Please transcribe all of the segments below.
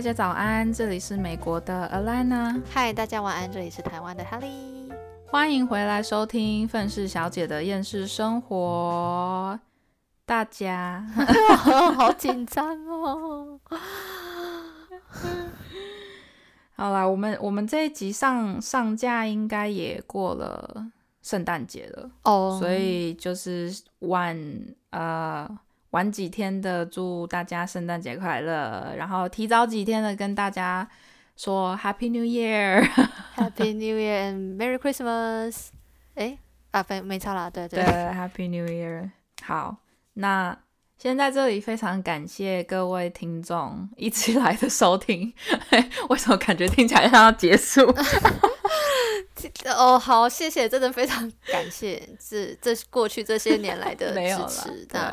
大家早安，这里是美国的 Alana，嗨，大家晚安，这里是台湾的 Helly，欢迎回来收听愤世小姐的厌世生活。大家。好紧张哦。好啦，我们我们这一集上上架应该也过了圣诞节了。哦，所以就是晚呃晚几天的祝大家圣诞节快乐，然后提早几天的跟大家说 Happy New Year，Happy New Year and Merry Christmas。哎啊，没没差啦，对对对，Happy New Year。好，那。先在这里非常感谢各位听众一起来的收听。为什么感觉听起来像要结束？哦，好，谢谢，真的非常感谢这这过去这些年来的 支持。那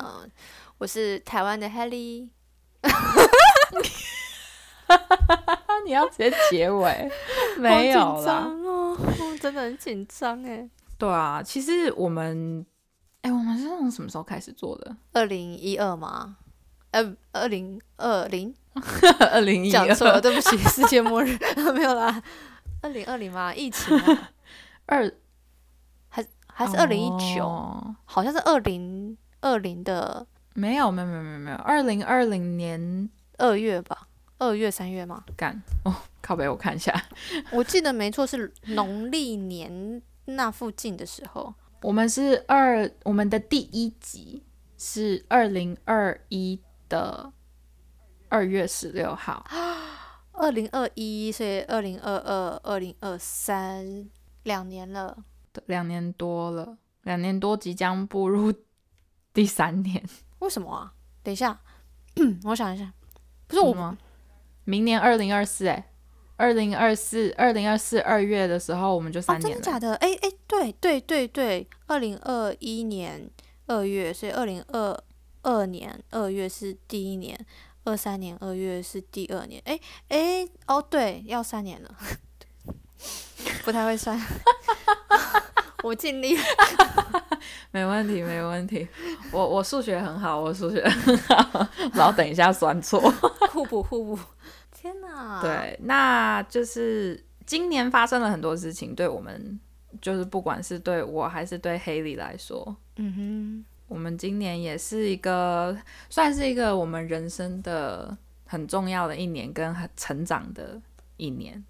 我是台湾的 Helly。你要直接结尾？没有啦，哦，真的很紧张哎。对啊，其实我们。哎，我们是从什么时候开始做的？二零一二吗？呃，二零二零，二零一讲错了，对不起，世界末日没有啦。二零二零吗？疫情啊？二还还是二零一九？好像是二零二零的，没有没有没有没有没有，二零二零年二月吧？二月三月吗？干哦，靠北，我看一下，我记得没错，是农历年那附近的时候。我们是二，我们的第一集是二零二一的二月十六号，二零二一，所以二零二二、二零二三两年了，两年多了，两年多即将步入第三年。为什么啊？等一下，我想一下，不是我吗？明年二零二四，哎。二零二四，二零二四二月的时候，我们就三年了。真的假的？哎哎，对对对对，二零二一年二月，所以二零二二年二月是第一年，二三年二月是第二年。哎哎，哦对，要三年了，不太会算，我尽力。没问题，没问题。我我数学很好，我数学很好，然后等一下算错，互补互补。天哪！对，那就是今年发生了很多事情，对我们就是不管是对我还是对黑里来说，嗯哼，我们今年也是一个算是一个我们人生的很重要的一年，跟很成长的一年，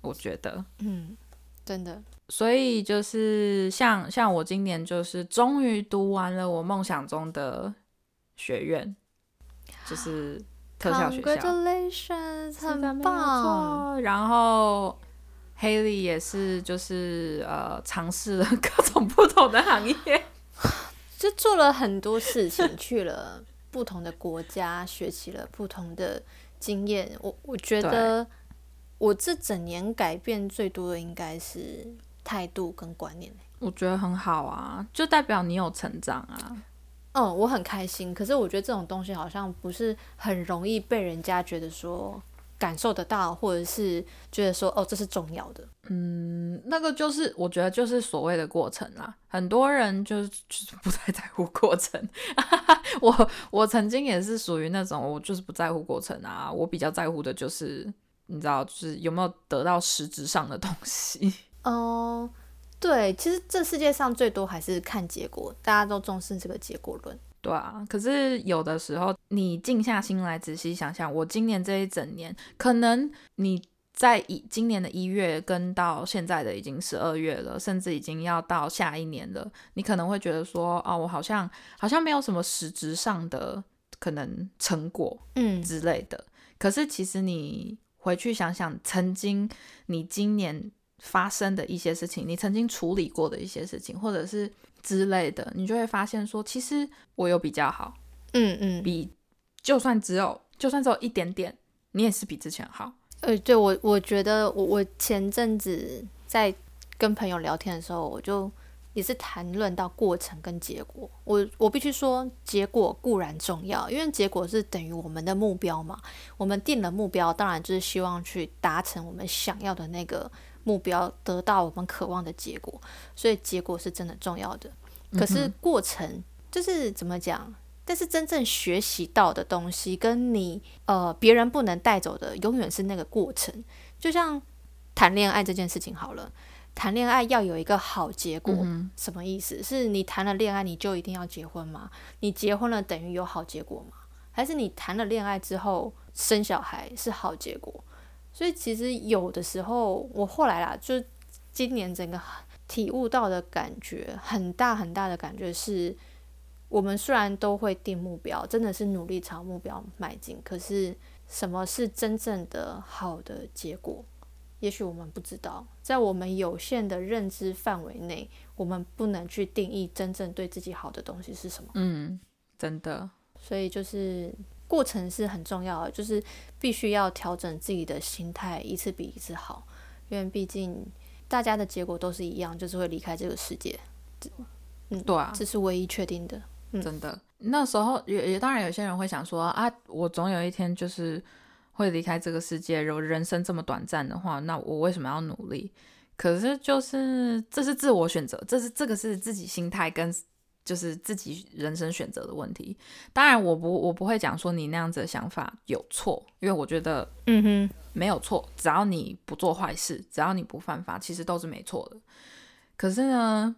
我觉得，嗯，真的。所以就是像像我今年就是终于读完了我梦想中的学院，就是。特效学校，很棒。然后，Haley 也是，就是呃，尝试了 各种不同的行业，就做了很多事情，去了不同的国家，学习了不同的经验。我我觉得，我这整年改变最多的应该是态度跟观念。我觉得很好啊，就代表你有成长啊。嗯，我很开心。可是我觉得这种东西好像不是很容易被人家觉得说感受得到，或者是觉得说哦，这是重要的。嗯，那个就是我觉得就是所谓的过程啦。很多人就是 就是不太在乎过程。我我曾经也是属于那种我就是不在乎过程啊。我比较在乎的就是你知道，就是有没有得到实质上的东西。哦。对，其实这世界上最多还是看结果，大家都重视这个结果论。对啊，可是有的时候你静下心来仔细想想，我今年这一整年，可能你在一今年的一月跟到现在的已经十二月了，甚至已经要到下一年了，你可能会觉得说，哦，我好像好像没有什么实质上的可能成果，嗯之类的。可是其实你回去想想，曾经你今年。发生的一些事情，你曾经处理过的一些事情，或者是之类的，你就会发现说，其实我有比较好，嗯嗯，比就算只有就算只有一点点，你也是比之前好。呃，对我我觉得我我前阵子在跟朋友聊天的时候，我就也是谈论到过程跟结果。我我必须说，结果固然重要，因为结果是等于我们的目标嘛。我们定了目标，当然就是希望去达成我们想要的那个。目标得到我们渴望的结果，所以结果是真的重要的。可是过程就是怎么讲？但是真正学习到的东西，跟你呃别人不能带走的，永远是那个过程。就像谈恋爱这件事情好了，谈恋爱要有一个好结果，什么意思？是你谈了恋爱你就一定要结婚吗？你结婚了等于有好结果吗？还是你谈了恋爱之后生小孩是好结果？所以其实有的时候，我后来啦，就今年整个体悟到的感觉，很大很大的感觉是。我们虽然都会定目标，真的是努力朝目标迈进，可是什么是真正的好的结果？也许我们不知道，在我们有限的认知范围内，我们不能去定义真正对自己好的东西是什么。嗯，真的。所以就是过程是很重要的，就是必须要调整自己的心态，一次比一次好，因为毕竟大家的结果都是一样，就是会离开这个世界。嗯，对啊，这是唯一确定的。真的，那时候也也当然有些人会想说啊，我总有一天就是会离开这个世界。如果人生这么短暂的话，那我为什么要努力？可是就是这是自我选择，这是这个是自己心态跟就是自己人生选择的问题。当然，我不我不会讲说你那样子的想法有错，因为我觉得嗯哼没有错，只要你不做坏事，只要你不犯法，其实都是没错的。可是呢？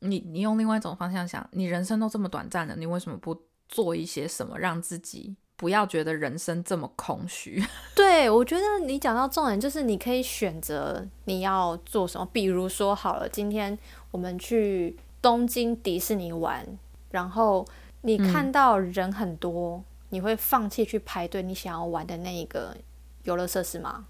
你你用另外一种方向想，你人生都这么短暂了，你为什么不做一些什么，让自己不要觉得人生这么空虚？对我觉得你讲到重点，就是你可以选择你要做什么。比如说，好了，今天我们去东京迪士尼玩，然后你看到人很多，你会放弃去排队你想要玩的那一个游乐设施吗？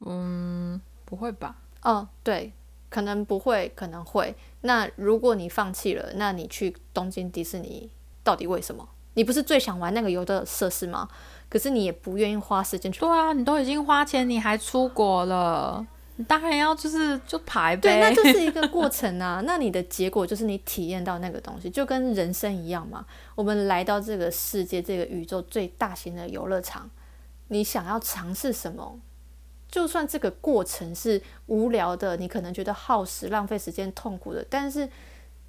嗯，不会吧？哦，对。可能不会，可能会。那如果你放弃了，那你去东京迪士尼到底为什么？你不是最想玩那个游乐设施吗？可是你也不愿意花时间去。对啊，你都已经花钱，你还出国了，你当然要就是就排呗。对，那就是一个 过程啊。那你的结果就是你体验到那个东西，就跟人生一样嘛。我们来到这个世界，这个宇宙最大型的游乐场，你想要尝试什么？就算这个过程是无聊的，你可能觉得耗时、浪费时间、痛苦的，但是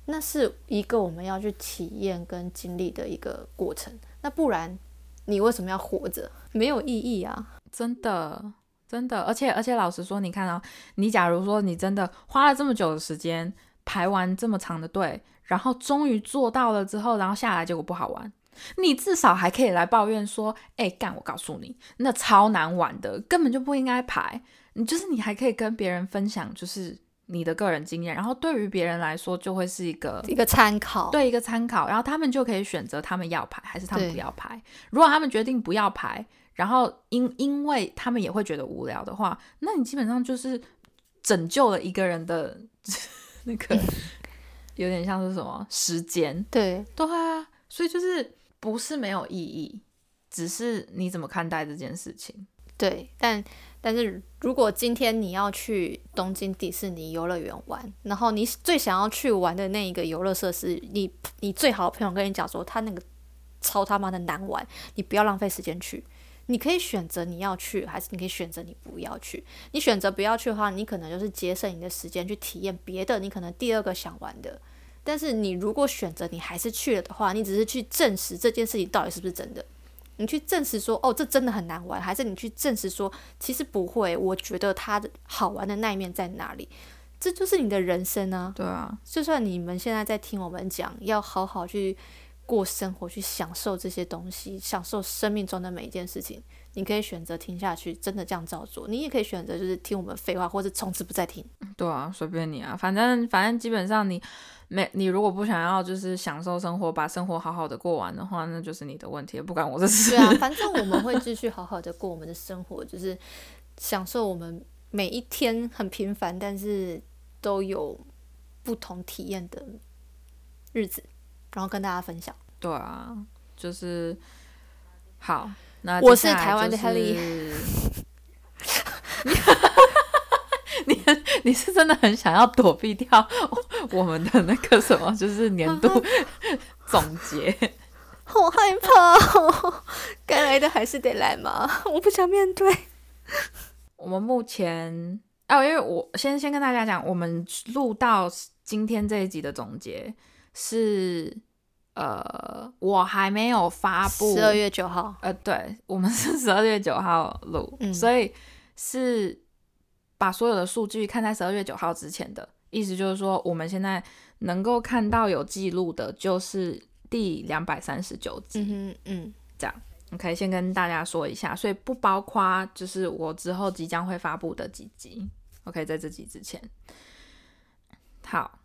那是一个我们要去体验跟经历的一个过程。那不然你为什么要活着？没有意义啊！真的，真的。而且，而且，老实说，你看啊你，假如说你真的花了这么久的时间排完这么长的队，然后终于做到了之后，然后下来结果不好玩。你至少还可以来抱怨说：“哎，干！我告诉你，那超难玩的，根本就不应该排。你就是你还可以跟别人分享，就是你的个人经验，然后对于别人来说就会是一个一个参考，对一个参考，然后他们就可以选择他们要排还是他们不要排。如果他们决定不要排，然后因因为他们也会觉得无聊的话，那你基本上就是拯救了一个人的 那个有点像是什么时间？对对啊，所以就是。不是没有意义，只是你怎么看待这件事情。对，但但是如果今天你要去东京迪士尼游乐园玩，然后你最想要去玩的那一个游乐设施，你你最好的朋友跟你讲说他那个超他妈的难玩，你不要浪费时间去。你可以选择你要去，还是你可以选择你不要去。你选择不要去的话，你可能就是节省你的时间去体验别的，你可能第二个想玩的。但是你如果选择你还是去了的话，你只是去证实这件事情到底是不是真的。你去证实说，哦，这真的很难玩，还是你去证实说，其实不会。我觉得它的好玩的那一面在哪里？这就是你的人生啊。对啊，就算你们现在在听我们讲，要好好去过生活，去享受这些东西，享受生命中的每一件事情。你可以选择听下去，真的这样照做；你也可以选择就是听我们废话，或者从此不再听。对啊，随便你啊，反正反正基本上你没你如果不想要就是享受生活，把生活好好的过完的话，那就是你的问题，不管我这是。对啊，反正我们会继续好好的过我们的生活，就是享受我们每一天很平凡，但是都有不同体验的日子，然后跟大家分享。对啊，就是好。那我是台湾的 Helly，你你是真的很想要躲避掉我们的那个什么，就是年度 总结。好害怕，该来的还是得来嘛，我不想面对。我们目前哦，因为我先先跟大家讲，我们录到今天这一集的总结是呃，我还没有发布十二月九号，呃，对，我们是十二月九号录，嗯所以是把所有的数据看在十二月九号之前的，意思就是说，我们现在能够看到有记录的，就是第两百三十九集。嗯这样，OK，先跟大家说一下，所以不包括就是我之后即将会发布的几集。OK，在这集之前，好，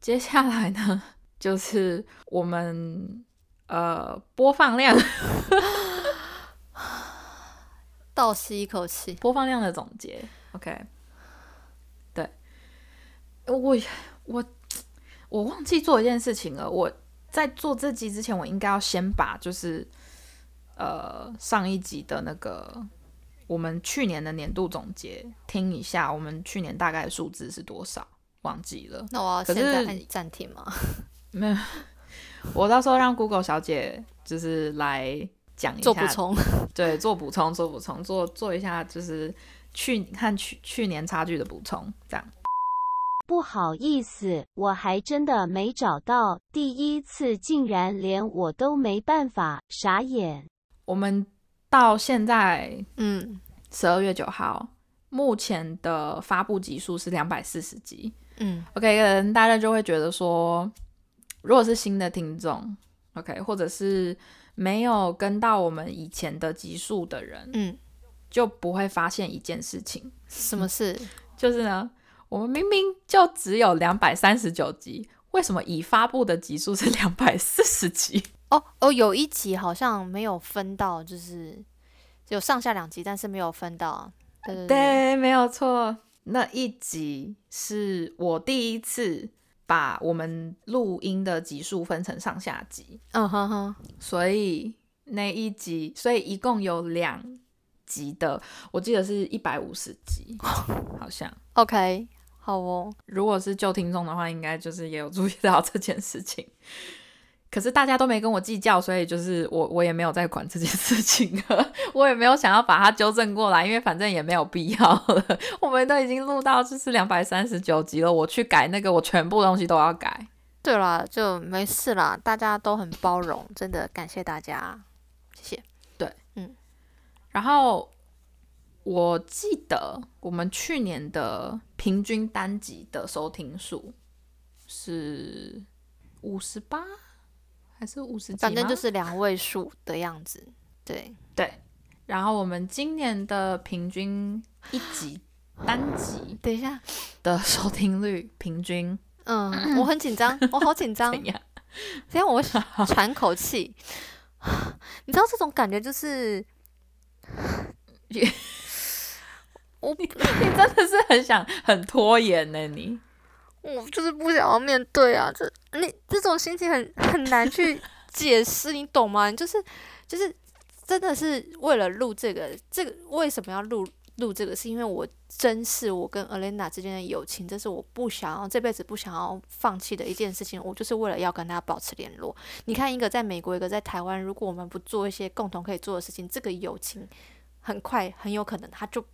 接下来呢，就是我们呃播放量 倒吸一口气，播放量的总结。OK，对，我我我忘记做一件事情了。我在做这集之前，我应该要先把就是呃上一集的那个我们去年的年度总结听一下，我们去年大概的数字是多少？忘记了，那我要现在按暂停吗？没有。我到时候让 Google 小姐就是来讲一下，做补充，对，做补充，做补充，做做一下，就是去看去去年差距的补充，这样。不好意思，我还真的没找到，第一次竟然连我都没办法，傻眼。我们到现在嗯十二月九号，目前的发布集数是两百四十集。嗯 OK，可能大家就会觉得说，如果是新的听众，OK，或者是没有跟到我们以前的集数的人，嗯，就不会发现一件事情，什么事？就是呢，我们明明就只有两百三十九集，为什么已发布的集数是两百四十集？哦哦，有一集好像没有分到，就是有上下两集，但是没有分到。对对对，对，没有错。那一集是我第一次把我们录音的集数分成上下集，嗯哼哼，所以那一集，所以一共有两集的，我记得是一百五十集，好像。OK，好哦。如果是旧听众的话，应该就是也有注意到这件事情。可是大家都没跟我计较，所以就是我我也没有在管这件事情了，我也没有想要把它纠正过来，因为反正也没有必要了。我们都已经录到就是两百三十九集了，我去改那个，我全部东西都要改。对啦，就没事啦，大家都很包容，真的感谢大家，谢谢。对，嗯然后我记得我们去年的平均单集的收听数是五十八还是五十几？反正就是两位数的样子。对，对。然后我们今年的平均一集单集 等一下，的收听率平均嗯，我很紧张，我好紧张。怎样？等一下我喘口气。你知道这种感觉就是，我你真的是很想很拖延呢，你。我就是不想要面对啊，这你这种心情很很难去 解释，你懂吗？就是就是真的是为了录这个，这个为什么要录录这个？是因为我珍视我跟 Elena 之间的友情，这是我不想要这辈子不想要放弃的一件事情。我就是为了要跟他保持联络。你看，一个在美国，一个在台湾，如果我们不做一些共同可以做的事情，这个友情很快很有可能它就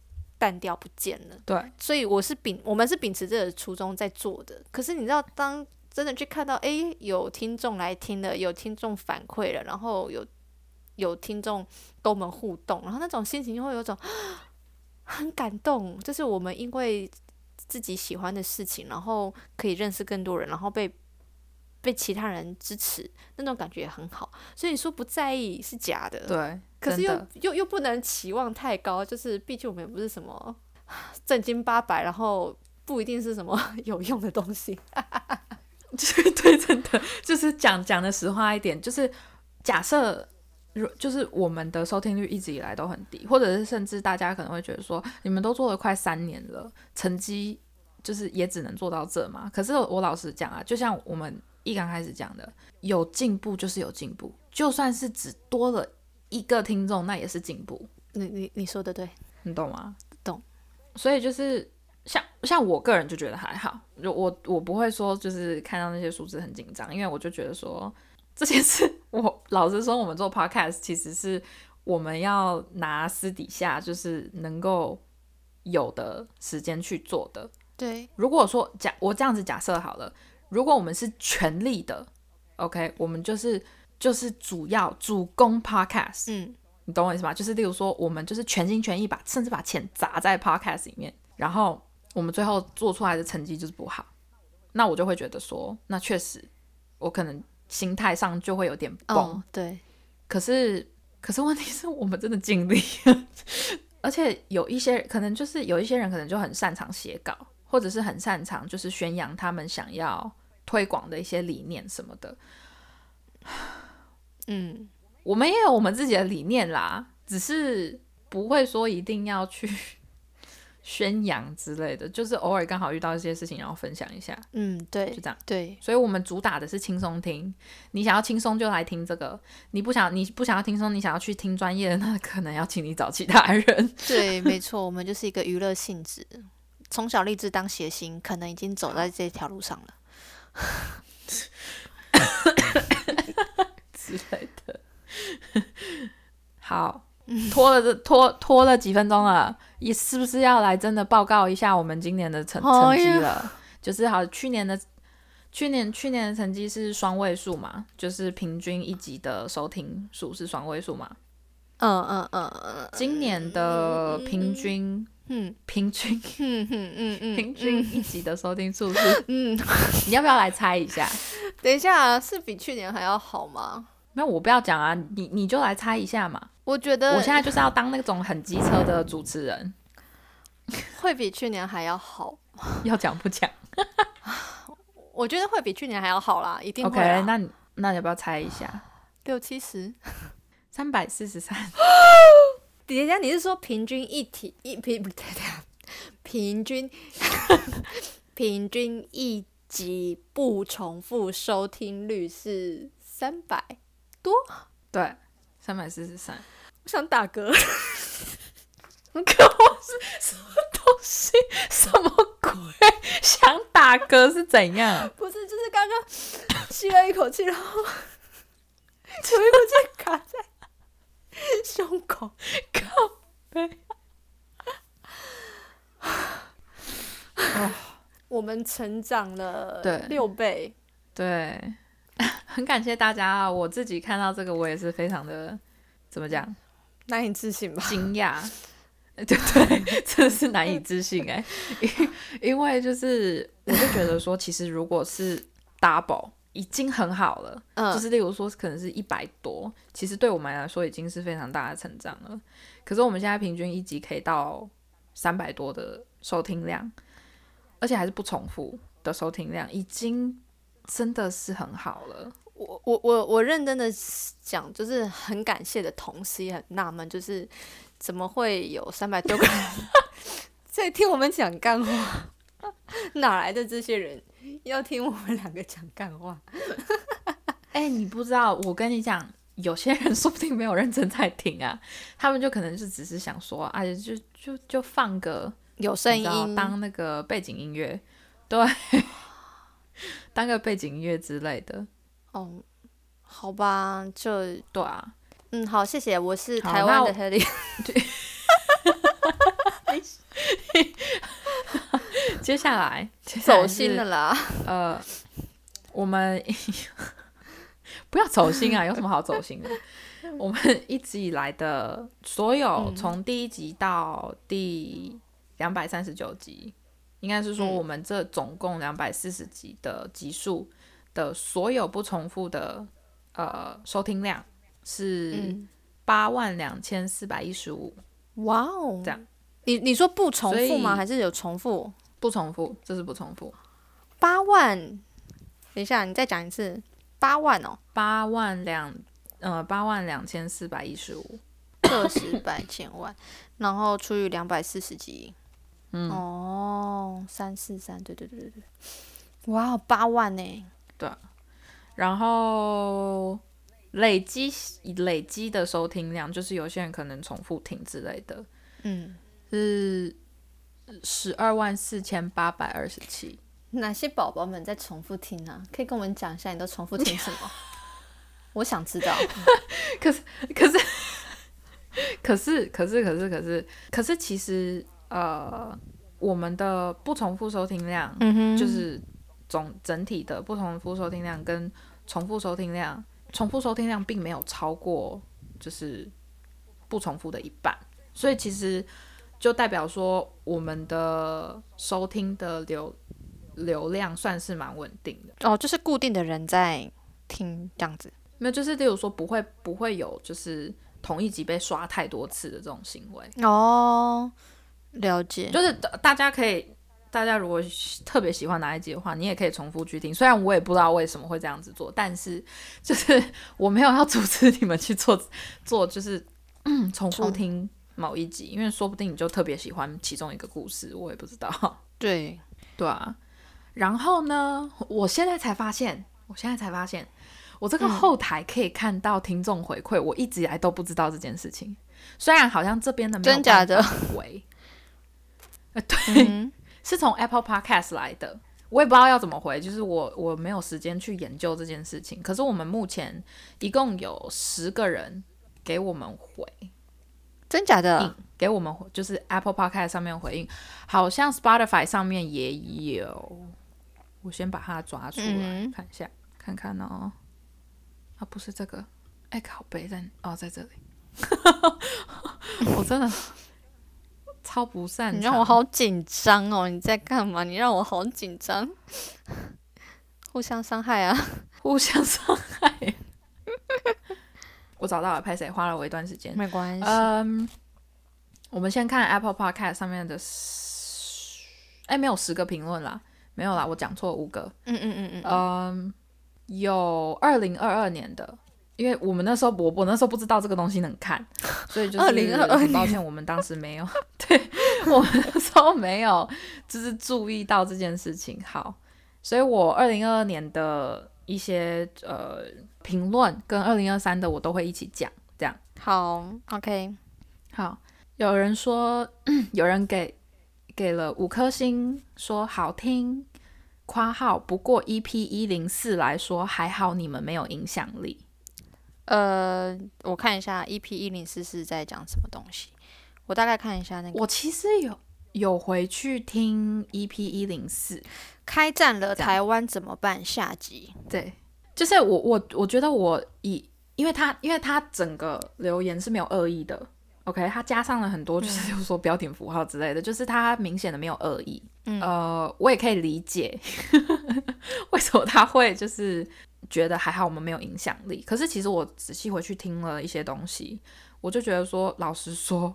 淡掉不见了。对，所以我是秉我们是秉持这个初衷在做的。可是你知道，当真的去看到，诶，有听众来听了，有听众反馈了，然后有有听众跟我们互动，然后那种心情就会有种很感动，就是我们因为自己喜欢的事情，然后可以认识更多人，然后被被其他人支持，那种感觉也很好。所以你说不在意是假的，对，可是又又又不能期望太高，就是毕竟我们也不是什么 正经八百，然后不一定是什么 有用的东西。对对，真的就是讲讲的实话一点，就是假设，如就是我们的收听率一直以来都很低，或者是甚至大家可能会觉得说，你们都做了快三年了，成绩就是也只能做到这嘛。可是我老实讲啊，就像我们一刚开始讲的，有进步就是有进步，就算是只多了一个听众，那也是进步。你你你说的对，你懂吗？懂。所以就是像像我个人就觉得还好，就我我不会说就是看到那些数字很紧张，因为我就觉得说这些是，我老实说，我们做 podcast 其实是我们要拿私底下就是能够有的时间去做的。对，如果说假我这样子假设好了，如果我们是全力的 OK，我们就是就是主要主攻 Podcast，嗯你懂我意思吗？就是例如说，我们就是全心全意把，甚至把钱砸在 Podcast 里面，然后我们最后做出来的成绩就是不好，那我就会觉得说，那确实我可能心态上就会有点崩。哦，对，可是，可是问题是我们真的尽力了，而且有一些可能就是有一些人可能就很擅长写稿，或者是很擅长就是宣扬他们想要推广的一些理念什么的。嗯我们也有我们自己的理念啦，只是不会说一定要去 宣扬之类的，就是偶尔刚好遇到一些事情，然后分享一下，嗯，对就这样。对，所以我们主打的是轻松听，你想要轻松就来听这个，你不想你不想要轻松，你想要去听专业的，那可能要请你找其他人。对，没错，我们就是一个娱乐性质。从小立志当谐星，可能已经走在这条路上了。之类的。好，拖了这拖拖了几分钟了，也是不是要来真的报告一下我们今年的成成绩了？就是好，去年的去年去年的成绩是双位数嘛，就是平均一集的收听数是双位数嘛。嗯嗯嗯嗯今年的平均嗯平均嗯嗯嗯嗯，平均一集的收听数是，嗯，你要不要来猜一下？等一下，是比去年还要好吗？没有我不要讲啊，你你就来猜一下嘛。我觉得我现在就是要当那种很机车的主持人，会比去年还要好。要讲不讲我觉得会比去年还要好啦，一定会？OK，那那你要不要猜一下？六七十。三百四十三，等一下，你是说平均一体一平不对对，平均 平均一集不重复收听率是三百多？对，三百四十三。我想打嗝。可我是什么东西？什么鬼？想打嗝是怎样？不是，就是刚刚吸了一口气，然后 有一口气卡在 胸口。靠背。我们成长了六倍，对，很感谢大家啊！我自己看到这个，我也是非常的怎么讲难以置信吧？惊讶。对对，真的是难以置信哎，因因为就是我就觉得说，其实如果是 double 已经很好了，嗯就是例如说可能是一百多，其实对我们来说已经是非常大的成长了。可是我们现在平均一集可以到三百多的收听量，而且还是不重复的收听量，已经真的是很好了。我我我我认真的讲，就是很感谢的同时，也很纳闷，就是怎么会有三百多个人 在听我们讲干话？哪来的这些人要听我们两个讲干话？哎、你不知道，我跟你讲，有些人说不定没有认真在听啊，他们就可能是只是想说，哎，就就就放个有声音当那个背景音乐，对，当个背景音乐之类的，哦，好吧，就对啊。嗯，好，谢谢，我是台湾的 Helly。接下来，走心的了啦。呃，我们 不要走心啊，有什么好走心的？我们一直以来的所有，嗯从第一集到第两百三十九集，应该是说嗯我们这总共两百四十集的集数的所有不重复的呃收听量是嗯，八万两千四百一十五，哇哦，这样。你你说不重复吗？还是有重复？不重复，这是不重复，八万，等一下，你再讲一次，八万哦，八万两呃八万两千四百一十五。个十百千万，然后除以两百四十几，嗯。哦，三四三，对对对对对，哇，八万呢，对然后累积累积的收听量，就是有些人可能重复听之类的，嗯，是十二万四千八百二十七。哪些宝宝们在重复听啊？可以跟我们讲一下，你都重复听什么？我想知道。可是，可是，可是，可是，可是，可是，可是，其实呃，我们的不重复收听量，嗯哼就是总整体的不重复收听量跟重复收听量，重复收听量并没有超过就是不重复的一半，所以其实就代表说我们的收听的流流量算是蛮稳定的。哦，就是固定的人在听这样子。没有，就是例如说不会不会有就是同一集被刷太多次的这种行为。哦，了解。就是大家可以，大家如果特别喜欢哪一集的话，你也可以重复去听。虽然我也不知道为什么会这样子做，但是就是我没有要阻止你们去做做，就是嗯 重复听某一集，因为说不定你就特别喜欢其中一个故事，我也不知道。对对啊，然后呢，我现在才发现，我现在才发现，我这个后台可以看到听众回馈，我一直以来都不知道这件事情。虽然好像这边的真假的回，呃，对，嗯是从 Apple Podcast 来的，我也不知道要怎么回，就是我我没有时间去研究这件事情。可是我们目前一共有十个人给我们回真假的，给我们回就是 Apple Podcast 上面回应，好像 Spotify 上面也有。我先把它抓出来、嗯看一下，看看哦。啊，不是这个，哎，靠背在哦，在这里。我真的超不擅长，你让我好紧张哦！你在干嘛？你让我好紧张，互相伤害啊！互相伤害。我找到了，拍谁花了我一段时间。没关系，嗯，我们先看 Apple Podcast 上面的十，哎，没有十个评论啦，没有啦，我讲错五个。嗯嗯嗯嗯，嗯，有二零二二年的，因为我们那时候我我那时候不知道这个东西能看，所以就是2022很抱歉，我们当时没有，对我们那时候没有就是注意到这件事情。好，所以我二零二二年的一些呃评论跟二零二三的我都会一起讲，这样。好，OK，好，有人说，有人给给了五颗星，说好听。括号不过 EP 一零四来说还好，你们没有影响力。呃，我看一下 EP 一零四是在讲什么东西，我大概看一下那个我其实有有回去听 EP 一零四，开战了，台湾怎么办？下集，对，就是我我我觉得我以，因为他因为他整个留言是没有恶意的，OK，他加上了很多就是比如 说标点符号之类的，就是他明显的没有恶意，嗯。呃，我也可以理解 为什么他会就是觉得还好我们没有影响力，可是其实我仔细回去听了一些东西，我就觉得说，老实说，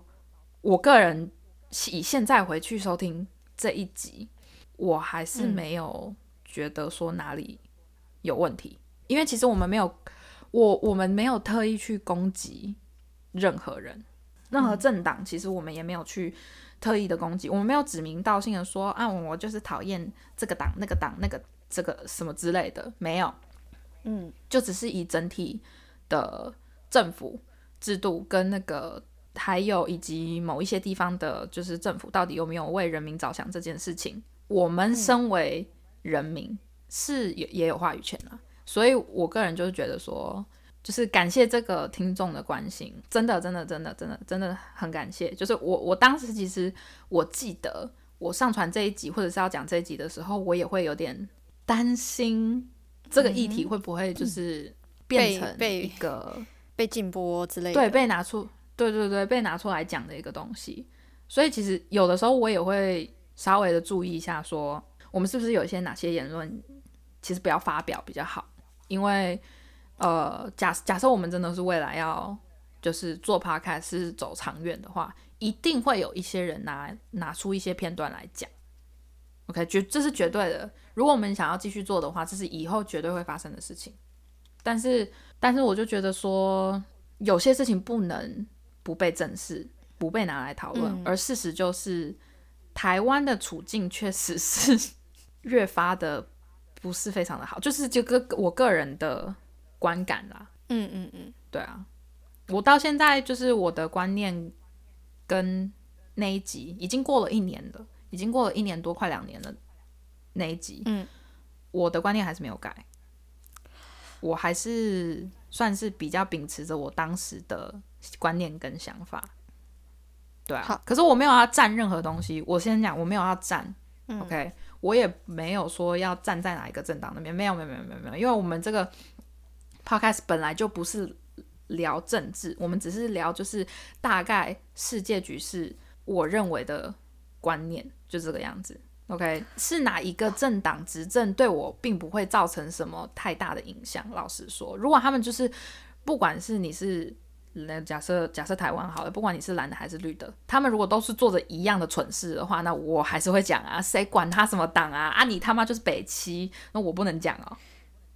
我个人以现在回去收听这一集，我还是嗯。没有觉得说哪里有问题，因为其实我们没有，我我们没有特意去攻击任何人，任何政党，其实我们也没有去特意的攻击，我们没有指名道姓的说啊，我就是讨厌这个党、那个党、那个这个什么之类的，没有，嗯就只是以整体的政府制度跟那个。还有以及某一些地方的，就是政府到底有没有为人民着想这件事情，我们身为人民是也也有话语权啊。所以我个人就是觉得说，就是感谢这个听众的关心，真的真的真的真的真的很感谢。就是我我当时其实我记得我上传这一集或者是要讲这一集的时候，我也会有点担心这个议题会不会就是变成被一个被禁播之类的，对，被拿出，对对对，被拿出来讲的一个东西。所以其实有的时候我也会稍微的注意一下说我们是不是有一些哪些言论，其实不要发表比较好。因为呃，假假设我们真的是未来要就是做 podcast 是走长远的话，一定会有一些人拿拿出一些片段来讲。OK，绝这是绝对的。如果我们想要继续做的话，这是以后绝对会发生的事情。但是，但是我就觉得说，有些事情不能不被正视，不被拿来讨论。嗯而事实就是，台湾的处境确实是 越发的不是非常的好，就是这个我个人的观感啦。嗯嗯嗯，对啊，我到现在就是我的观念跟那一集已经过了一年了，已经过了一年多，快两年了。那一集，嗯，我的观念还是没有改，我还是算是比较秉持着我当时的观念跟想法。对啊，可是我没有要占任何东西。我先讲，我没有要占、嗯 o k 我也没有说要站在哪一个政党那边，没有，没有，没有，没有，没有，因为我们这个 podcast 本来就不是聊政治，我们只是聊就是大概世界局势，我认为的观念就这个样子。OK，是哪一个政党执政对我并不会造成什么太大的影响。老实说，如果他们就是不管是你是那假设假设台湾好了，不管你是蓝的还是绿的，他们如果都是做着一样的蠢事的话，那我还是会讲啊，谁管他什么党啊？啊，你他妈就是北七，那我不能讲哦，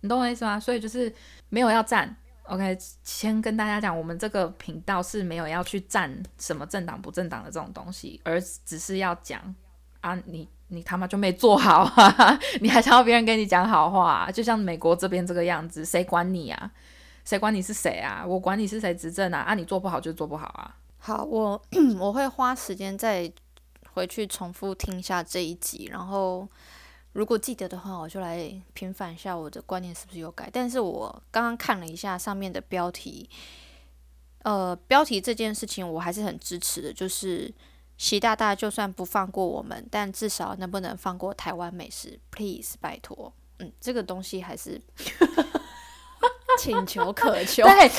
你懂我意思吗？所以就是没有要站。OK，先跟大家讲，我们这个频道是没有要去站什么政党不政党的这种东西，而只是要讲啊你。你他妈就没做好啊！你还想要别人跟你讲好话？就像美国这边这个样子，谁管你啊？谁管你是谁啊？我管你是谁执政啊？啊，你做不好就做不好啊！好，我 我会花时间再回去重复听一下这一集，然后如果记得的话，我就来平反一下我的观念是不是有改。但是我刚刚看了一下上面的标题，呃，标题这件事情我还是很支持的，就是。习大大就算不放过我们，但至少能不能放过台湾美食？Please，拜托，嗯，这个东西还是请求渴求。对，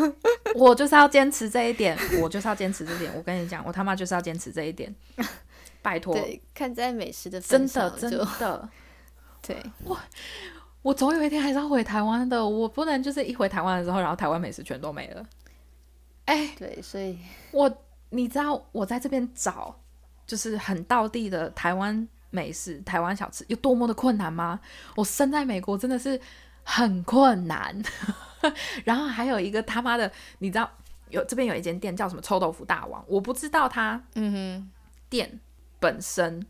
我就是要坚持这一点，我就是要坚持这点。我跟你讲，我他妈就是要坚持这一点，拜托。对，看在美食的真的真的，对我我总有一天还是要回台湾的，我不能就是一回台湾的时候，然后台湾美食全都没了。哎，对，所以我。你知道我在这边找就是很道地的台湾美食、台湾小吃有多么的困难吗？我生在美国真的是很困难。然后还有一个他妈的，你知道有这边有一间店叫什么臭豆腐大王，我不知道他嗯哼店本身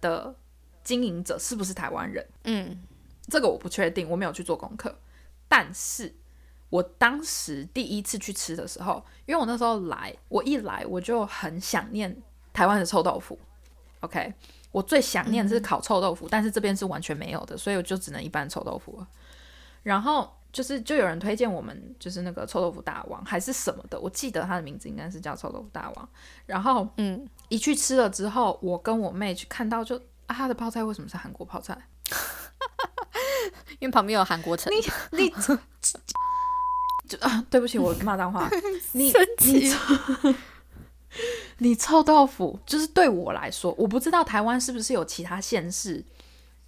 的经营者是不是台湾人，嗯，这个我不确定，我没有去做功课，但是。我当时第一次去吃的时候，因为我那时候来，我一来我就很想念台湾的臭豆腐。OK，我最想念是烤臭豆腐，但是这边是完全没有的，所以我就只能一般臭豆腐了。然后就是就有人推荐我们，就是那个臭豆腐大王还是什么的，我记得他的名字应该是叫臭豆腐大王。然后嗯，一去吃了之后，我跟我妹去看到，就啊，他的泡菜为什么是韩国泡菜？因为旁边有韩国城。你你。就啊，对不起，我骂脏话。你你你臭豆腐，就是对我来说，我不知道台湾是不是有其他县市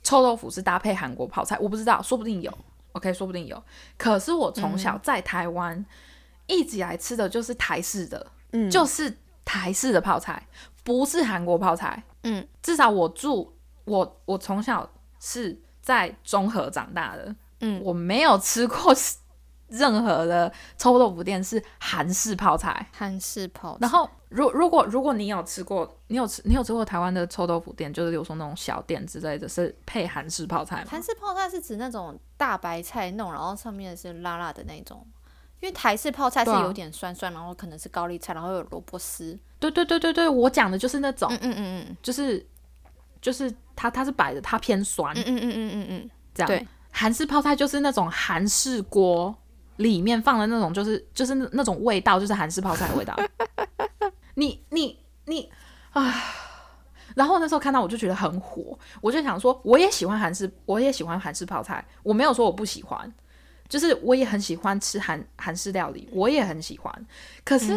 臭豆腐是搭配韩国泡菜，我不知道，说不定有。OK，说不定有。可是我从小在台湾一直以来吃的就是台式的，嗯，就是台式的泡菜，不是韩国泡菜。嗯，至少我住我我从小是在中和长大的，嗯，我没有吃过。任何的臭豆腐店是韩式泡菜，韩式泡菜。然后，如如果如果你有吃过，你有吃你有吃过台湾的臭豆腐店，就是比如说那种小店之类的，是配韩式泡菜吗？韩式泡菜是指那种大白菜弄，然后上面是辣辣的那种。因为台式泡菜是有点酸酸，然后可能是高丽菜，然后有萝卜丝。对对对对对，我讲的就是那种，嗯嗯嗯嗯，就是就是它它是白的，它偏酸，嗯嗯嗯嗯嗯嗯，这样。对，韩式泡菜就是那种韩式锅。里面放的那种就是就是那种味道，就是韩式泡菜的味道。你你你啊！然后那时候看到我就觉得很火，我就想说我也喜欢韩式，我也喜欢韩式泡菜。我没有说我不喜欢，就是我也很喜欢吃韩韩式料理，我也很喜欢。可是，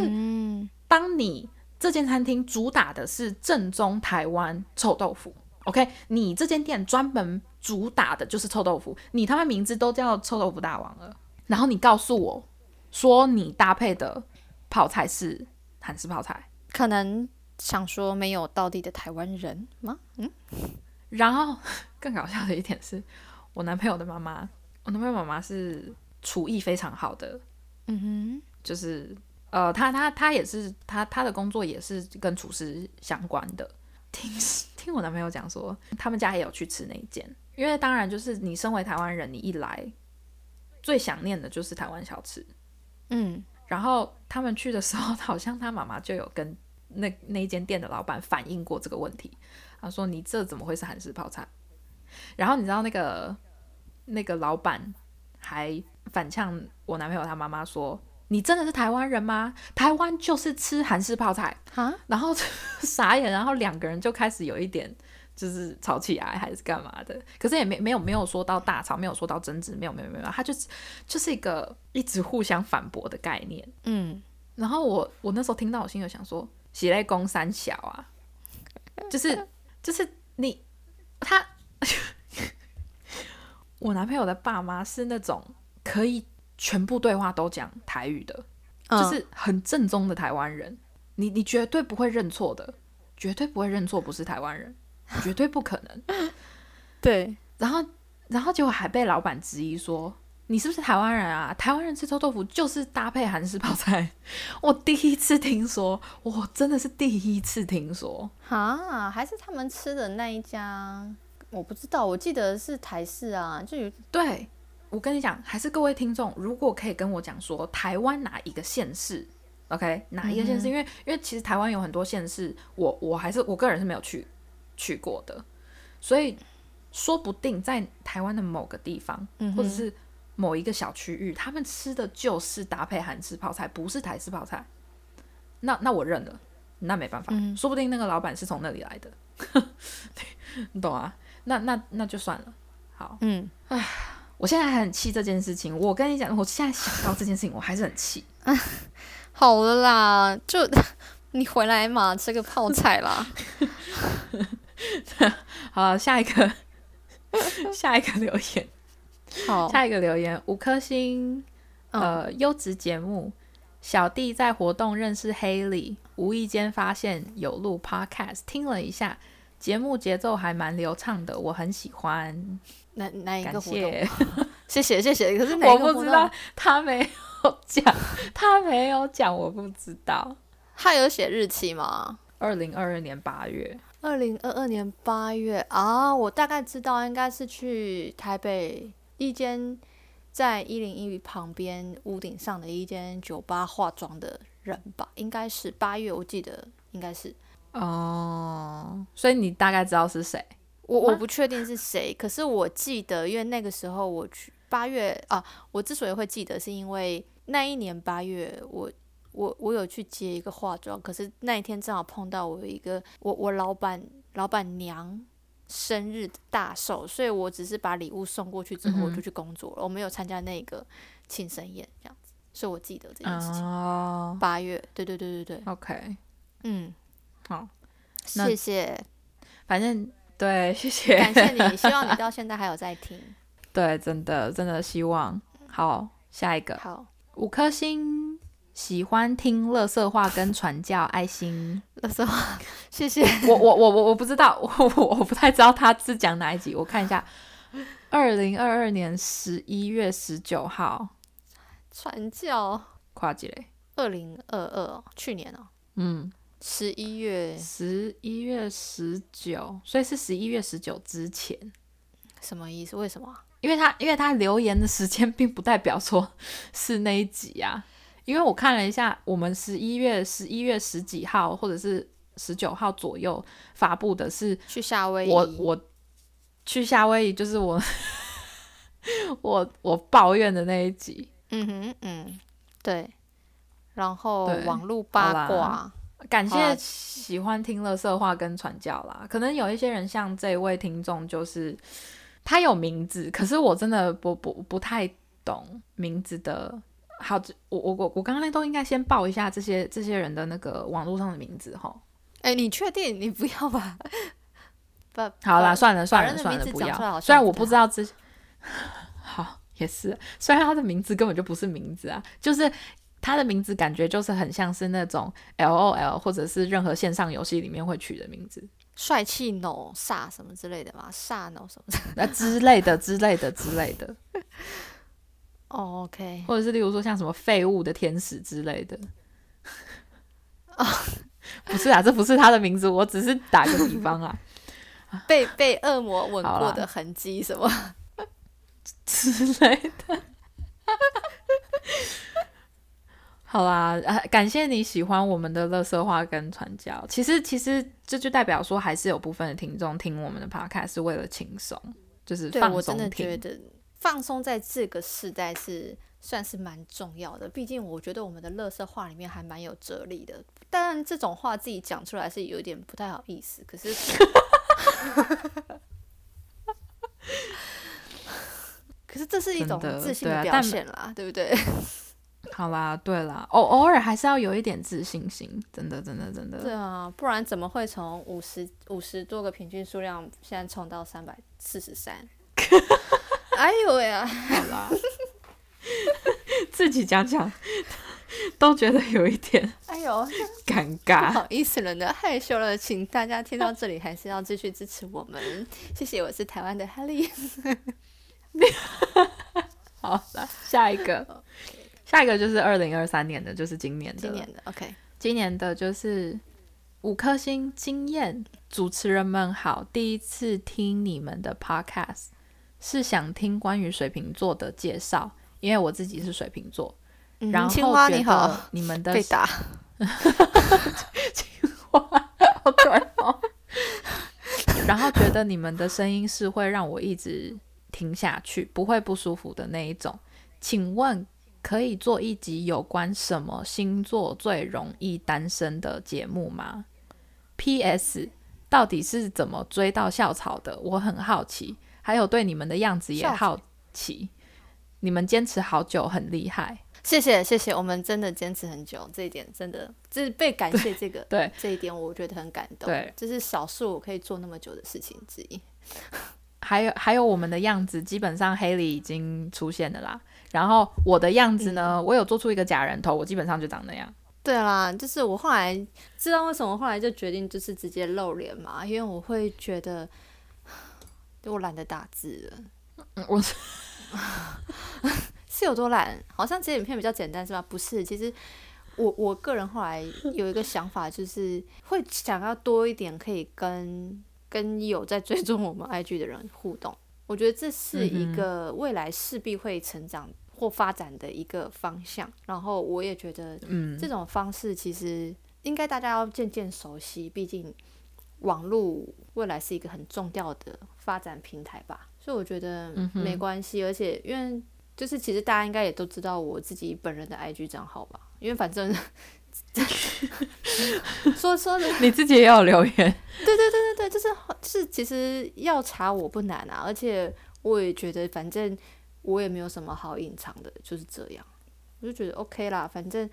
当你这间餐厅主打的是正宗台湾臭豆腐，OK？你这间店专门主打的就是臭豆腐，你他妈名字都叫臭豆腐大王了。然后你告诉我，说你搭配的泡菜是韩式泡菜，可能想说没有到地的台湾人吗？嗯。然后更搞笑的一点是，我男朋友的妈妈，我男朋友妈妈是厨艺非常好的，嗯哼，就是呃，他他他也是他他的工作也是跟厨师相关的。听听我男朋友讲说，他们家也有去吃那一间，因为当然就是你身为台湾人，你一来。最想念的就是台湾小吃，嗯，然后他们去的时候，好像他妈妈就有跟那那间店的老板反映过这个问题。他说：“你这怎么会是韩式泡菜？”然后你知道那个那个老板还反呛我男朋友他妈妈说：“你真的是台湾人吗？台湾就是吃韩式泡菜啊！”然后 傻眼，然后两个人就开始有一点。就是吵起来还是干嘛的，可是也没没有没有说到大吵，没有说到争执，没有没有没有，他就是就是一个一直互相反驳的概念。嗯，然后我我那时候听到，我心里想说，喜泪公三小啊，就是就是你他，我男朋友的爸妈是那种可以全部对话都讲台语的，嗯。就是很正宗的台湾人，你你绝对不会认错的，绝对不会认错不是台湾人，绝对不可能。对，然后然后结果还被老板质疑说。你是不是台湾人啊？台湾人吃臭豆腐就是搭配韩式泡菜。我第一次听说，我真的是第一次听说。哈，还是他们吃的那一家，我不知道，我记得是台式啊，就有对，我跟你讲，还是各位听众，如果可以跟我讲说台湾哪一个县市，OK，哪一个县市？因为因为其实台湾有很多县市，我我还是我个人是没有去去过的，所以说不定在台湾的某个地方，嗯或者是某一个小区域，他们吃的就是搭配韩式泡菜，不是台式泡菜。那那我认了，那没办法，嗯说不定那个老板是从那里来的，你懂啊？那那那就算了。好，嗯，我现在还很气这件事情。我跟你讲，我现在想到这件事情，我还是很气。好了啦，就 你回来嘛，吃个泡菜啦。好，下一个，下一个留言，好，下一个留言，五颗星，嗯呃，优质节目。小弟在活动认识 Haley，无意间发现有录 Podcast，听了一下，节目节奏还蛮流畅的，我很喜欢，哪哪一个活动？谢。谢谢谢谢。可是 哪个活动不知道，他没有讲，他没有讲，我不知道。他有写日期吗？二零二二年八月，二零二二年八月啊，我大概知道，应该是去台北一间在一零一旁边屋顶上的一间酒吧化妆的人吧，应该是八月，我记得应该是。哦，所以你大概知道是谁？我我不确定是谁，可是我记得，因为那个时候我去八月啊，我之所以会记得，是因为那一年八月我。我我有去接一个化妆，可是那一天正好碰到我有一个我我老板老板娘生日的大寿，所以我只是把礼物送过去之后，我就去工作了，我没有参加那个庆生宴这样子，所以我记得这件事情。哦八月，对对对对对，，OK，嗯，好，谢谢，反正对，谢谢，感谢你，希望你到现在还有在听。对，真的真的希望好，下一个好，五颗星，喜欢听乐色话跟传教，爱心。乐色话，谢谢。我我我我我不知道，我我我不太知道他是讲哪一集，我看一下，二零二二年十一月十九号，传教，跨几嘞？二零二二，去年哦，嗯，十一月十一月十九，所以是十一月十九之前。什么意思？为什么啊？因为他因为他留言的时间并不代表说是那一集啊，因为我看了一下，我们十一月十一月十几号或者是十九号左右发布的是去夏威夷？我我去夏威夷，就是我我我抱怨的那一集，嗯哼嗯，对。然后网络八卦，感谢喜欢听乐色话跟传教啦。可能有一些人像这位听众，就是他有名字，可是我真的不不不太懂名字的。好，这我我我我刚刚都应该先报一下这些这些人的那个网络上的名字哈。哎，你确定你不要吧？不好啦，算了算了算了，不要。虽然我不知道这，好也是，虽然他的名字根本就不是名字啊，就是他的名字感觉就是很像是那种 L O L 或者是任何线上游戏里面会取的名字。帅气 no 煞什么之类的嘛，煞 no 什么。那之类的、之类的、之类的，哦，OK，或者是例如说像什么废物的天使之类的。不是啊，这不是他的名字，我只是打个比方啊 被被恶魔吻过的痕迹什么？之类的。好啦，呃，感谢你喜欢我们的乐色话跟传教。其实，其实这就代表说，还是有部分的听众听我们的 podcast 是为了轻松，就是放对我真的松听。觉得放松在这个时代是算是蛮重要的。毕竟我觉得我们的乐色话里面还蛮有哲理的，当然这种话自己讲出来是有点不太好意思。可是 可是这是一种自信的表对啊但现啦，对不对？好啦，对啦，偶偶尔还是要有一点自信心，真的，真的，真的。对啊，不然怎么会从五十五十多个平均数量，现在冲到三百四十三？哎呦喂啊！好啦，自己讲讲都觉得有一点哎呦，尴不尬。好意思了呢，害羞了，请大家听到这里还是要继续支持我们，谢谢。我是台湾的哈利。好了，下一个，下一个就是二零二三年的，就是今年的。今年的 OK，今年的就是五颗星经验，主持人们好，第一次听你们的 podcast，是想听关于水瓶座的介绍，因为我自己是水瓶座，嗯然后青蛙觉你好得，你们的被打。好可爱哦。然后觉得你们的声音是会让我一直听下去，不会不舒服的那一种。请问可以做一集有关什么星座最容易单身的节目吗？P.S. 到底是怎么追到校草的？我很好奇，还有对你们的样子也好奇。你们坚持好久，很厉害。谢谢谢谢，我们真的坚持很久，这一点真的就是被感谢这个对这一点，我觉得很感动。对，这是少数我可以做那么久的事情之一。还有还有我们的样子，基本上黑里已经出现了啦。然后我的样子呢，我有做出一个假人头，我基本上就长那样。对啦，就是我后来知道为什么后来就决定就是直接露脸嘛，因为我会觉得我懒得打字了，嗯，我是 是有多懒？好像剪影片比较简单是吧？不是，其实我我个人后来有一个想法，就是会想要多一点可以跟跟有在追踪我们 IG 的人互动。我觉得这是一个未来势必会成长或发展的一个方向。然后我也觉得嗯这种方式其实应该大家要渐渐熟悉，毕竟网络未来是一个很重要的发展平台吧。所以我觉得没关系，而且因为就是其实大家应该也都知道我自己本人的 IG 账号吧，因为反正 说说的 你自己也有留言，对对对对对，就是就是其实要查我不难啊，而且我也觉得反正我也没有什么好隐藏的，就是这样，我就觉得 OK 啦，反正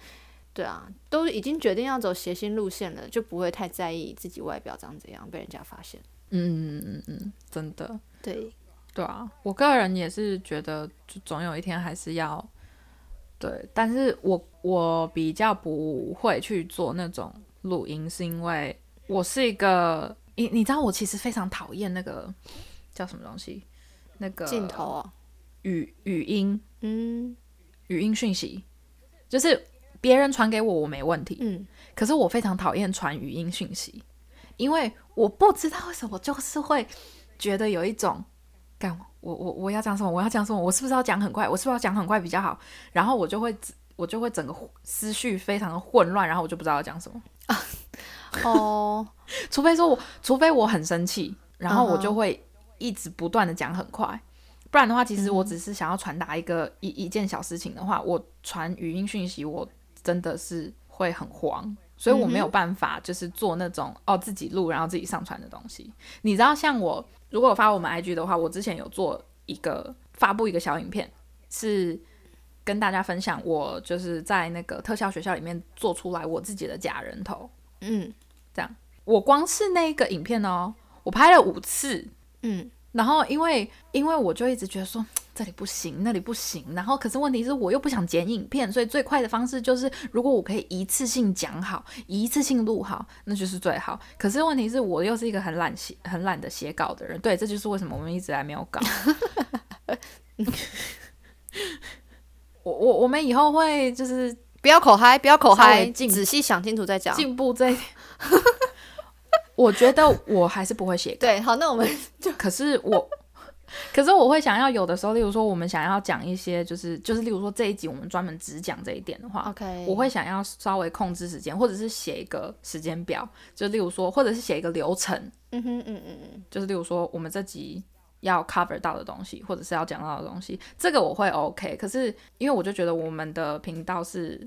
对啊，都已经决定要走谐星路线了，就不会太在意自己外表长怎样被人家发现。嗯嗯嗯嗯，真的，对，对啊，我个人也是觉得，就总有一天还是要对，但是我我比较不会去做那种录音，是因为我是一个，你你知道，我其实非常讨厌那个叫什么东西，那个镜头啊，语语音嗯。语音讯息，就是别人传给我我没问题，嗯，可是我非常讨厌传语音讯息，因为我不知道为什么，就是会觉得有一种，干我我我要讲什么，我要讲什么，我是不是要讲很快，我是不是要讲很快比较好？然后我就会我就会整个思绪非常的混乱，然后我就不知道要讲什么。哦，除非说我，除非我很生气，然后我就会一直不断的讲很快。不然的话，其实我只是想要传达一个一一件小事情的话，我传语音讯息，我真的是会很慌，所以我没有办法就是做那种哦自己录然后自己上传的东西。你知道，像我如果我发我们 IG 的话，我之前有做一个发布一个小影片，是跟大家分享我就是在那个特效学校里面做出来我自己的假人头。嗯这样我光是那个影片哦，我拍了五次，嗯，然后因为因为我就一直觉得说 这里不行，那里不行，然后可是问题是我又不想剪影片，所以最快的方式就是如果我可以一次性讲好，一次性录好，那就是最好。可是问题是我又是一个很懒写、很懒得写稿的人，对，这就是为什么我们一直还没有稿。我我我们以后会就是不要口嗨，不要口嗨，进仔细想清楚再讲。进步这一点。我觉得我还是不会写稿。对，好，那我们 就可是我，可是我会想要有的时候，例如说我们想要讲一些，就是就是例如说这一集我们专门只讲这一点的话 OK，我会想要稍微控制时间，或者是写一个时间表，就例如说，或者是写一个流程，嗯哼嗯嗯嗯，就是例如说我们这集要 cover 到的东西，或者是要讲到的东西，这个我会 OK。可是因为我就觉得我们的频道是。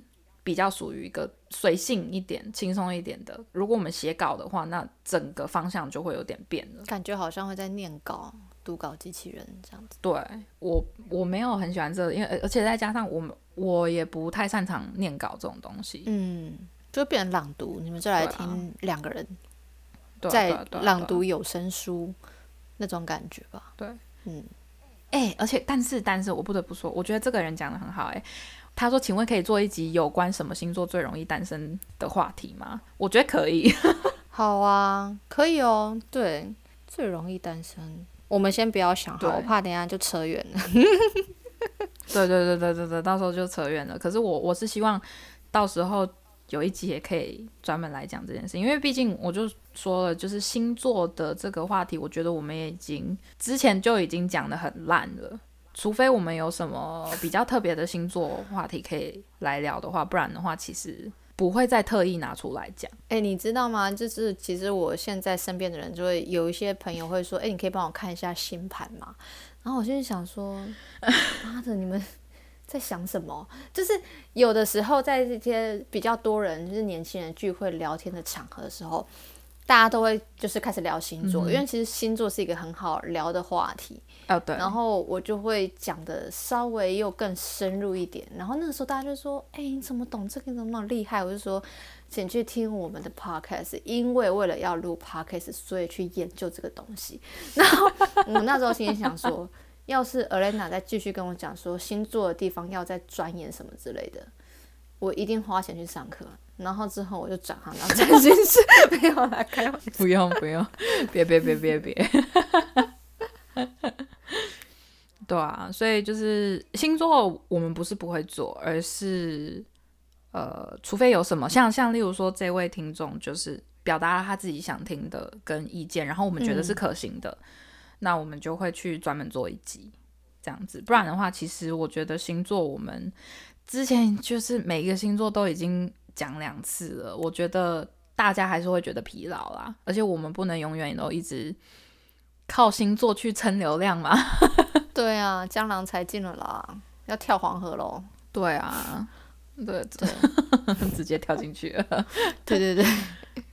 比较属于一个随性一点、轻松一点的。如果我们写稿的话，那整个方向就会有点变了。感觉好像会在念稿、读稿机器人这样子。对我我没有很喜欢这个，因为而且再加上我们我也不太擅长念稿这种东西。嗯，就变成朗读，你们就来听两个人在朗读有声书那种感觉吧。对，嗯，哎、而且但是但是我不得不说，我觉得这个人讲的很好、哎，他说：“请问可以做一集有关什么星座最容易单身的话题吗？”我觉得可以。好啊，可以哦。对，最容易单身，我们先不要想好，我怕等一下就扯远了。对对对对对对，到时候就扯远了。可是我我是希望到时候有一集也可以专门来讲这件事，因为毕竟我就说了，就是星座的这个话题，我觉得我们也已经之前就已经讲的很烂了。除非我们有什么比较特别的星座话题可以来聊的话，不然的话，其实不会再特意拿出来讲。哎、你知道吗？就是其实我现在身边的人就会有一些朋友会说，哎、你可以帮我看一下星盘吗？然后我就是想说，妈的，你们在想什么？就是有的时候在这些比较多人，就是年轻人聚会聊天的场合的时候，大家都会就是开始聊星座，因为其实星座是一个很好聊的话题。哦，对，然后我就会讲的稍微又更深入一点。然后那个时候大家就说：“哎、你怎么懂这个？你怎么那么厉害？”我就说：“请去听我们的 podcast，因为为了要录 podcast，所以去研究这个东西。”然后我那时候心里想说，要是 Elena 再继续跟我讲说星座的地方要再钻研什么之类的，我一定花钱去上课。然后之后我就转行当占星师，没有来开玩笑。不用不用，别别别别别。对啊，所以就是星座，我们不是不会做，而是呃，除非有什么像像例如说这位听众就是表达了他自己想听的跟意见，然后我们觉得是可行的，那我们就会去专门做一集这样子。不然的话，其实我觉得星座我们之前就是每一个星座都已经讲两次了，我觉得大家还是会觉得疲劳啦，而且我们不能永远都一直靠星座去蹭流量吗。对啊，江郎才尽了啦，要跳黄河喽。对啊，对对，直接跳进去 了。对对对，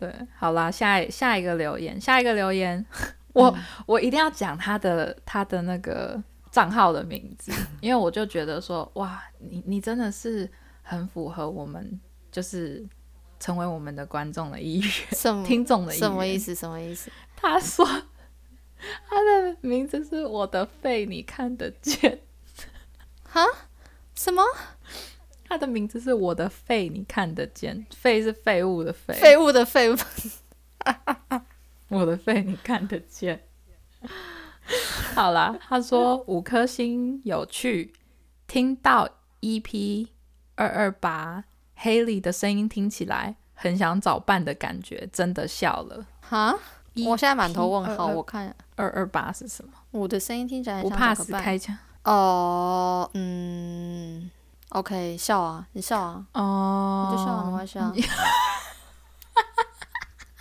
对，好啦，下一下一个留言，下一个留言，我、我一定要讲他的他的那个账号的名字，因为我就觉得说，哇，你你真的是很符合我们就是成为我们的观众的意愿，什听众的意愿。什么意思？什么意思？他说 他的名字是我的肺，你看得见。哈？什么他的名字是我的肺，你看得见。肺是废物的废，废物的废物？我的肺你看得见。好啦，他说五颗星有趣，听到 EP 二二八 Haley 的声音听起来很想找伴的感觉，真的笑了。哈？我现在满头问号。我看二二八是什么？我的声音听起来很不怕死开枪哦，嗯，OK，笑啊，你笑啊，哦，你就笑啊，没关系啊。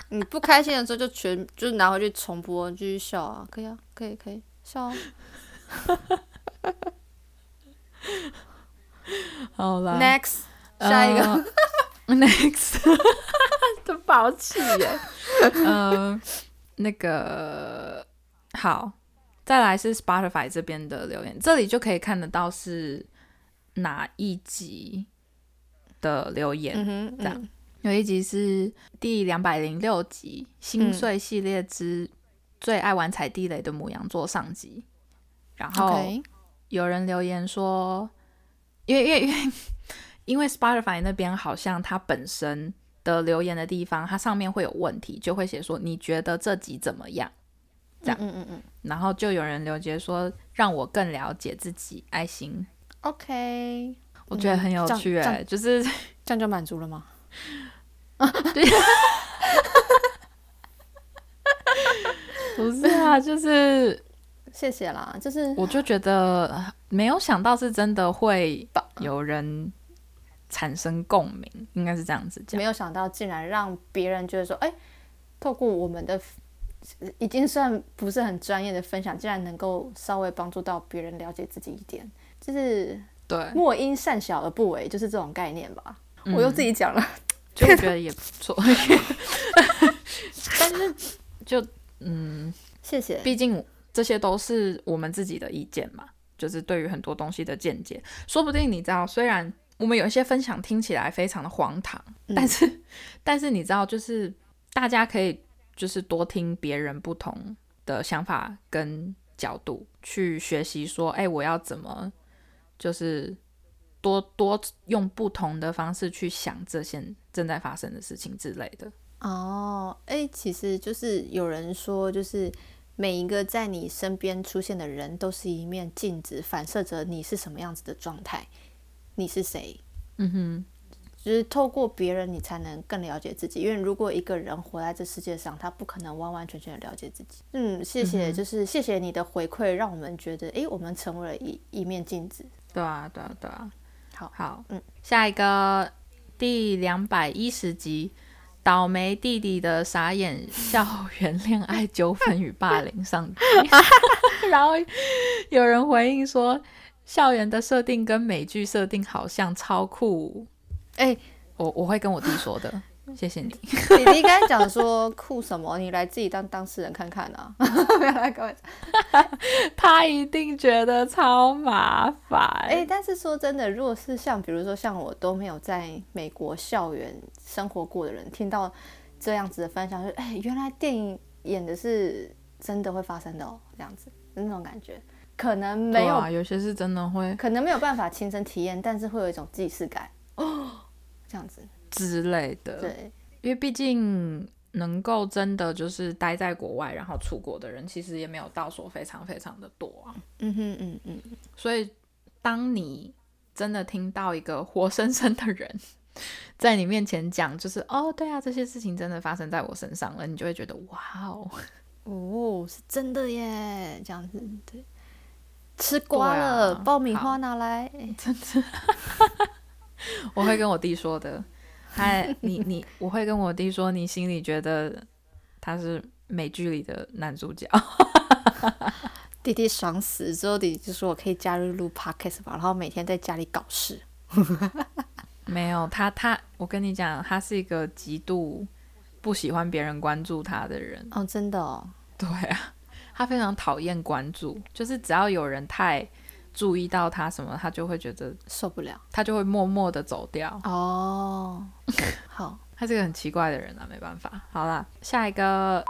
你不开心的时候就全就拿回去重播，继续笑啊，可以啊，可以可以笑啊。好啦 Next，下一个，呃 next，都宝气耶。呃，那个好，再来是 Spotify 这边的留言，这里就可以看得到是哪一集的留言。这样嗯有一集是第两百零六集《心碎系列之最爱玩踩地雷的母羊座》上集，然后。有人留言说，因为因为因为因为 Spotify 那边好像它本身的留言的地方，它上面会有问题，就会写说你觉得这集怎么样？这样。嗯嗯嗯然后就有人留言说让我更了解自己，爱心，，OK，我觉得很有趣哎、就是 这样就满足了吗？对。不是啊，就是谢谢啦，就是我就觉得呃没有想到是真的会有人产生共鸣，应该是这样子讲没。有想到竟然让别人觉得说，哎、透过我们的已经算不是很专业的分享，竟然能够稍微帮助到别人了解自己一点，就是对，莫因善小而不为，就是这种概念吧。我又自己讲了，就觉得也不错。但是就嗯，谢谢。毕竟这些都是我们自己的意见嘛，就是对于很多东西的见解。说不定你知道，虽然我们有一些分享听起来非常的荒唐，但是 但是你知道，就是大家可以就是多听别人不同的想法跟角度去学习，说，哎，我要怎么就是多多用不同的方式去想这些正在发生的事情之类的。哦，哎，其实就是有人说，就是每一个在你身边出现的人，都是一面镜子，反射着你是什么样子的状态，你是谁？嗯哼，就是透过别人，你才能更了解自己。因为如果一个人活在这世界上，他不可能完完全全的了解自己。嗯，谢谢，就是谢谢你的回馈，让我们觉得，哎，我们成为了一一面镜子。对啊，对啊，对啊。好，好，嗯，下一个第两百一十集。倒霉弟弟的傻眼校园恋爱纠纷与霸凌上集，然后有人回应说，校园的设定跟美剧设定好像超酷。哎，我我会跟我弟说的。谢谢你，弟弟刚才讲说酷什么？你来自己当当事人看看啊！来各位，他一定觉得超麻烦。哎，但是说真的，如果是像比如说像我都没有在美国校园生活过的人，听到这样子的分享，就哎，原来电影演的是真的会发生的哦，这样子那种感觉，可能没有，啊有些是真的会，可能没有办法亲身体验，但是会有一种既视感。哦，这样子。之类的，对，因为毕竟能够真的就是待在国外，然后出国的人，其实也没有到说非常非常的多啊。嗯哼嗯嗯。所以，当你真的听到一个活生生的人在你面前讲，就是哦，对啊，这些事情真的发生在我身上了，你就会觉得哇哦，哦，是真的耶，这样子，对，吃瓜了，爆米花拿来，真的，我会跟我弟说的。嗨，你你，我会跟我弟说，你心里觉得他是美剧里的男主角。弟弟爽死之后，弟弟就说我可以加入录 podcast 吧，然后每天在家里搞事。没有他，他我跟你讲，他是一个极度不喜欢别人关注他的人。哦，真的哦。对啊，他非常讨厌关注，就是只要有人太。注意到他什么，他就会觉得受不了，他就会默默的走掉。哦，好，他是个很奇怪的人啊，没办法。好了，下一个。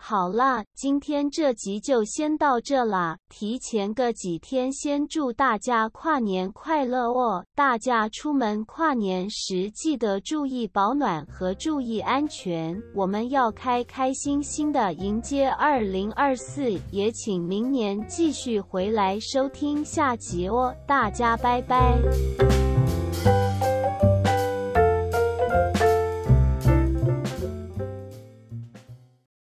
好啦，今天这集就先到这啦。提前个几天，先祝大家跨年快乐哦！大家出门跨年时记得注意保暖和注意安全。我们要开开心心的迎接二零二四，也请明年继续回来收听下集哦。大家拜拜。